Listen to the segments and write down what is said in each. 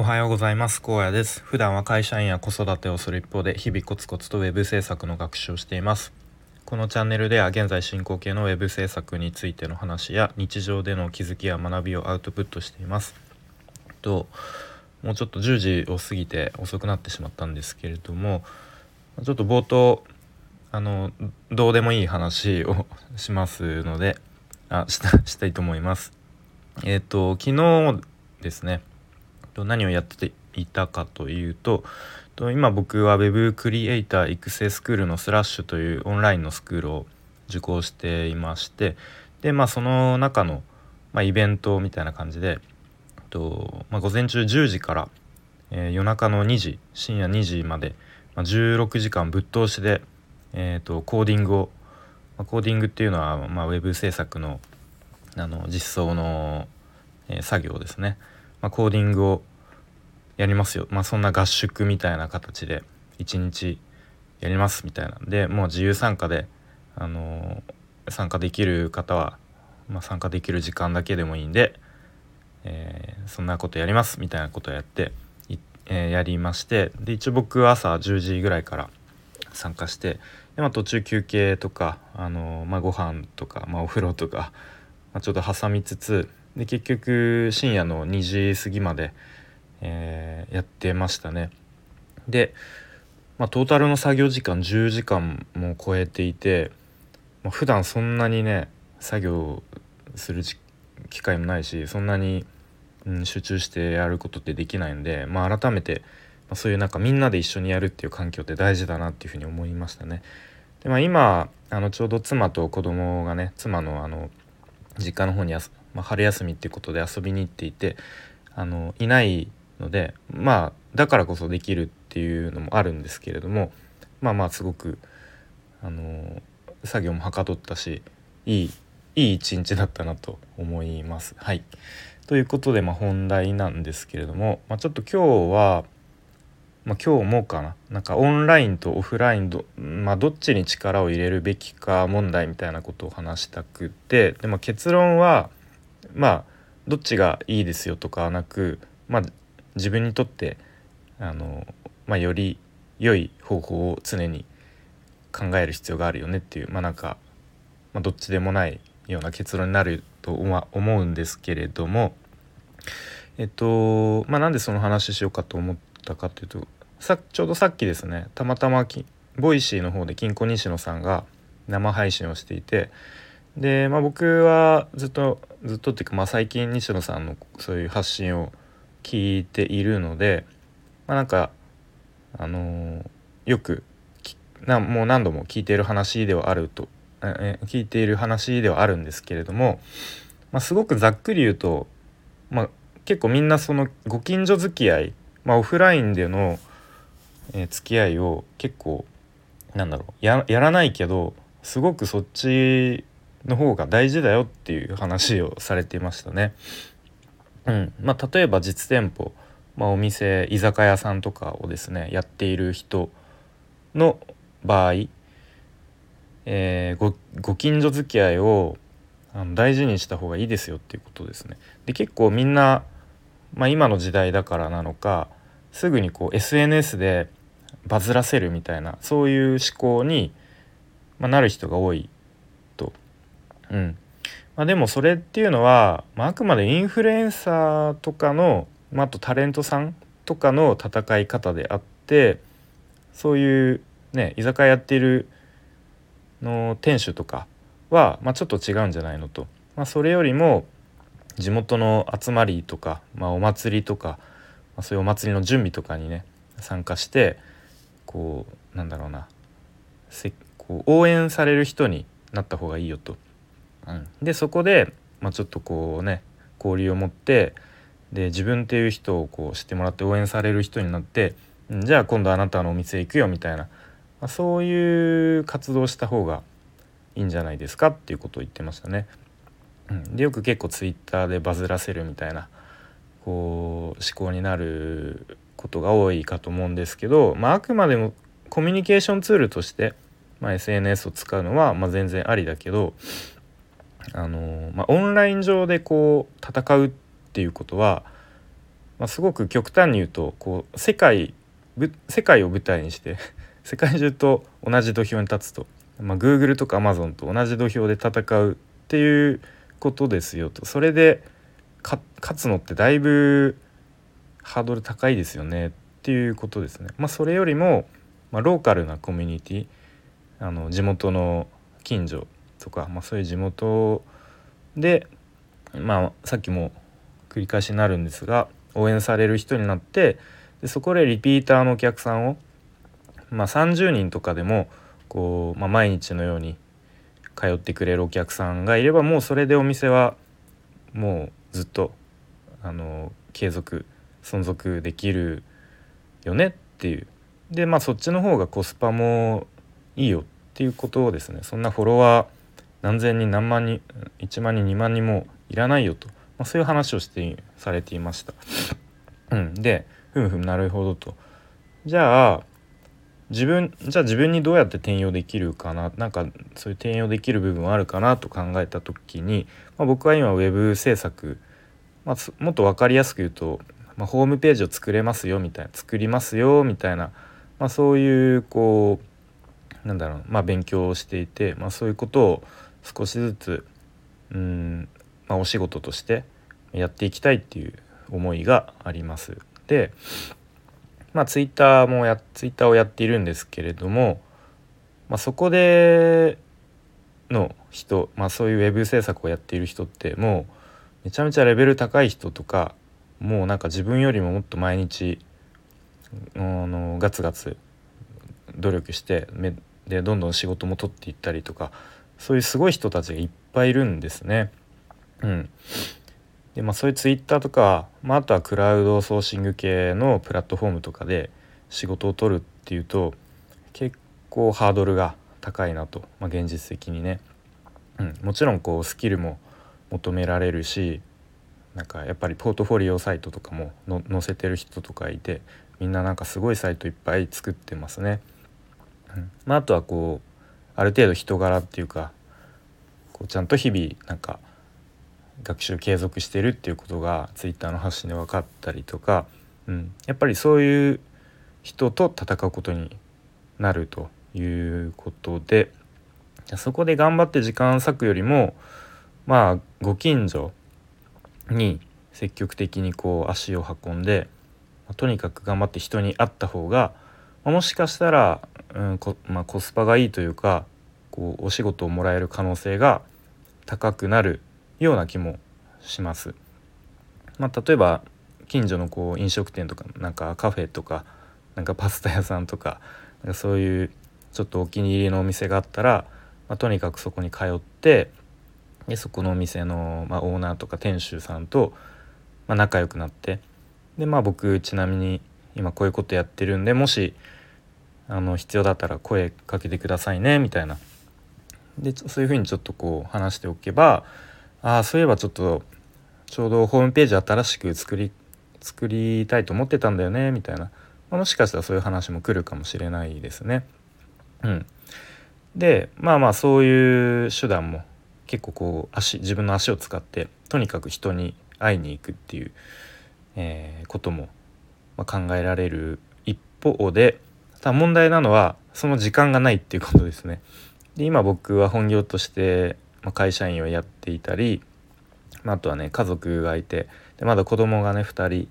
おはようございます。高野です。普段は会社員や子育てをする一方で日々コツコツとウェブ制作の学習をしています。このチャンネルでは現在進行形のウェブ制作についての話や日常での気づきや学びをアウトプットしています。ともうちょっと10時を過ぎて遅くなってしまったんですけれどもちょっと冒頭あのどうでもいい話をしますのであしたしたいと思います。えっ、ー、と昨日ですねと何をやっていたかというと今僕は Web クリエイター育成スクールのスラッシュというオンラインのスクールを受講していましてでまあその中の、まあ、イベントみたいな感じでと、まあ、午前中10時から、えー、夜中の2時深夜2時まで、まあ、16時間ぶっ通しで、えーと、コーディングを、まあ、コーディングっていうのは、まあ、ウェブ制作のあの実装の、えー、作業ですね。まあ、コーディングをやりますよ、まあ、そんな合宿みたいな形で一日やりますみたいなでもう自由参加で、あのー、参加できる方は、まあ、参加できる時間だけでもいいんで、えー、そんなことやりますみたいなことをやって、えー、やりましてで一応僕朝10時ぐらいから参加してで、まあ、途中休憩とか、あのまあ、ご飯とか、まあ、お風呂とか、まあ、ちょっと挟みつつで結局深夜の2時過ぎまで、えー、やってましたね。で、まあ、トータルの作業時間10時間も超えていて、まあ、普段そんなにね作業する機会もないしそんなに、うん、集中してやることってできないんで、まあ、改めて、まあ、そういうなんかみんなで一緒にやるっていう環境って大事だなっていうふうに思いましたね。でまあ、今あのちょうど妻と子供がね妻のあの実家の方にまあ、春休みっていうことで遊びに行っていてあのいないのでまあだからこそできるっていうのもあるんですけれどもまあまあすごくあの作業もはかどったしいいいい一日だったなと思います。はいということで、まあ、本題なんですけれども、まあ、ちょっと今日は、まあ、今日もかななんかオンラインとオフラインど,、まあ、どっちに力を入れるべきか問題みたいなことを話したくてで、も結論はまあどっちがいいですよとかはなく、まあ、自分にとってあの、まあ、より良い方法を常に考える必要があるよねっていうまあなんか、まあ、どっちでもないような結論になると思うんですけれどもえっとまあなんでその話しようかと思ったかというとさちょうどさっきですねたまたま Voicy の方でキンコン西野さんが生配信をしていてで、まあ、僕はずっとずっとっていうか、まあ、最近西野さんのそういう発信を聞いているので、まあ、なんかあのー、よくなもう何度も聞いている話ではあるとえ聞いている話ではあるんですけれども、まあ、すごくざっくり言うと、まあ、結構みんなそのご近所付き合い、まあ、オフラインでの、え、付き合いを結構なんだろうやらないけどすごくそっちの方が大事だよっていう話をされていましたね。うんまあ、例えば実店舗、まあ、お店居酒屋さんとかをですねやっている人の場合、えー、ご近所付き合いをあの大事にした方がいいですよっていうことですね。で結構みんな、まあ、今の時代だからなのかすぐにこう SNS でバズらせるみたいなそういう思考に、まあ、なる人が多いうんまあ、でもそれっていうのは、まあ、あくまでインフルエンサーとかの、まあ、あとタレントさんとかの戦い方であってそういうね居酒屋やってるの店主とかは、まあ、ちょっと違うんじゃないのと、まあ、それよりも地元の集まりとか、まあ、お祭りとか、まあ、そういうお祭りの準備とかにね参加してこうなんだろうなせこう応援される人になった方がいいよと。うん、でそこで、まあ、ちょっとこうね交流を持ってで自分っていう人をこう知ってもらって応援される人になって、じゃあ今度あなたのお店行くよみたいな、まあ、そういう活動した方がいいんじゃないですかっていうことを言ってましたね。うん、でよく結構ツイッターでバズらせるみたいなこう思考になることが多いかと思うんですけど、まあ、あくまでもコミュニケーションツールとして、まあ、SNS を使うのは、ま、全然ありだけどあのまあ、オンライン上でこう戦うっていうことはまあ、すごく極端に言うとこう世界世界を舞台にして 世界中と同じ土俵に立つと、まあ、Google とか Amazon と同じ土俵で戦うっていうことですよとそれで勝つのってだいぶハードル高いですよねっていうことですね。まあ、それよりも、まあ、ローカルなコミュニティあの地元の近所とか、まあ、そういう地元で、まあ、さっきも繰り返しになるんですが応援される人になってでそこでリピーターのお客さんを、まあ、30人とかでもこう、まあ、毎日のように通ってくれるお客さんがいればもうそれでお店はもうずっとあの継続存続できるよねっていう。でまあそっちの方がコスパもいいよっていうことをですねそんなフォロワー何千人何万人1万人2万人もいらないよと、まあ、そういう話をしてされていました。うん、でふむふむなるほどと。じゃあ自分じゃあ自分にどうやって転用できるかな？なんかそういう転用できる部分はあるかなと考えた時に、まあ、僕は今ウェブ制作、まあ、もっと分かりやすく言うと、まあ、ホームページを作れますよみたいな作りますよみたいな、ま、そういうこうなんだろう、ま、勉強をしていて、ま、そういうことを少しずつうん、まあ、お仕事としてやっていきたいっていう思いがあります。でまあ、ツイッターもやツイッターをやっているんですけれども、まあ、そこでの人、まあ、そういうウェブ制作をやっている人ってもうめちゃめちゃレベル高い人とかもうなんか自分よりももっと毎日あのガツガツ努力してでどんどん仕事も取っていったりとかそういうすごい人たちがいっぱいいるんですね。うん、でまあそういうツイッターとか、まあ、あとはクラウドソーシング系のプラットフォームとかで仕事を取るっていうと結構ハードルが高いなと、まあ、現実的にね、うん、もちろんこうスキルも求められるしなんかやっぱりポートフォリオサイトとかも載せてる人とかいてみんななんかすごいサイトいっぱい作ってますね。うん。まあ、あとはこうある程度人柄っていうかこうちゃんと日々なんか学習継続してるっていうことがツイッターの発信で分かったりとか、うん、やっぱりそういう人と戦うことになるということでそこで頑張って時間割くよりもまあご近所に積極的にこう足を運んでとにかく頑張って人に会った方がもしかしたら、うんこまあ、コスパがいいというかこうお仕事をもらえる可能性が高くなるような気もします。まあ、例えば近所のこう飲食店とかなんかカフェとかなんかパスタ屋さんとかなんかそういうちょっとお気に入りのお店があったら、まあ、とにかくそこに通ってでそこのお店の、まあ、オーナーとか店主さんと、まあ、仲良くなってでまあ僕ちなみに今こういうことやってるんでもしあの必要だったら声かけてくださいねみたいな。でそういうふうにちょっとこう話しておけばああそういえばちょっとちょうどホームページ新しく作り作りたいと思ってたんだよねみたいな、もしかしたらそういう話も来るかもしれないですね。うん、でまあまあそういう手段も結構こう足自分の足を使ってとにかく人に会いに行くっていう、えー、ことも、ま考えられる一方でただ問題なのはその時間がないっていうことですね。で今僕は本業としてま、会社員をやっていたり、まあ、あとはね家族がいてでまだ子供がね2人、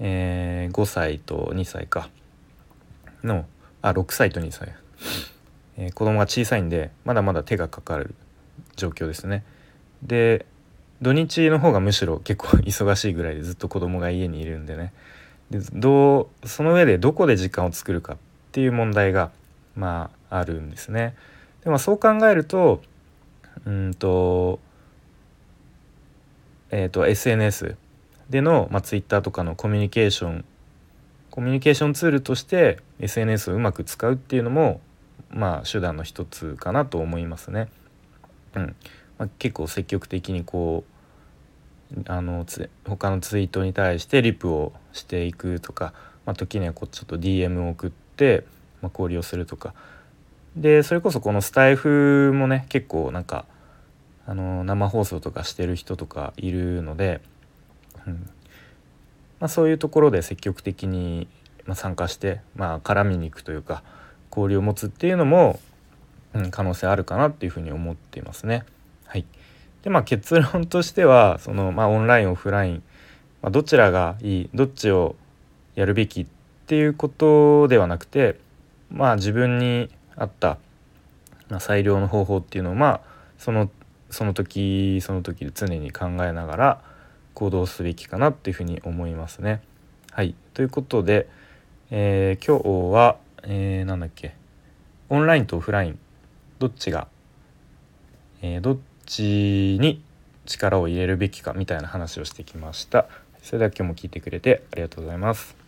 えー、5歳と2歳かのあ6歳と2歳、えー、子供が小さいんでまだまだ手がかかる状況ですね。で土日の方がむしろ結構忙しいぐらいでずっと子供が家にいるんでねでどうその上でどこで時間を作るかっっていう問題がまああるんですね。でもそう考えるとうんとえっ、ー、と SNS での、まあ、Twitter とかのコミュニケーションコミュニケーションツールとして SNS をうまく使うっていうのもまあ手段の一つかなと思いますね。うんまあ、結構積極的にこうあのつ他のツイートに対してリプをしていくとか、まあ、時にはこうちょっと DM を送って、まあ、交流をするとか。でそれこそこのスタイフもね結構なんかあの生放送とかしてる人とかいるので、うん。まあ、そういうところで積極的に参加して、まあ、絡みに行くというか交流を持つっていうのも、うん、可能性あるかなっていうふうに思っていますね。はい、でまあ結論としてはその、まあ、オンラインオフライン、まあ、どちらがいいどっちをやるべきっっていうことではなくてまあ自分に合った、まあ、最良の方法っていうのをまあそのその時その時常に考えながら行動すべきかなっていうふうに思いますね。はいということで、えー、今日は、えー、なんだっけオンラインとオフラインどっちが、えー、どっちに力を入れるべきかみたいな話をしてきました。それでは今日も聞いてくれてありがとうございます。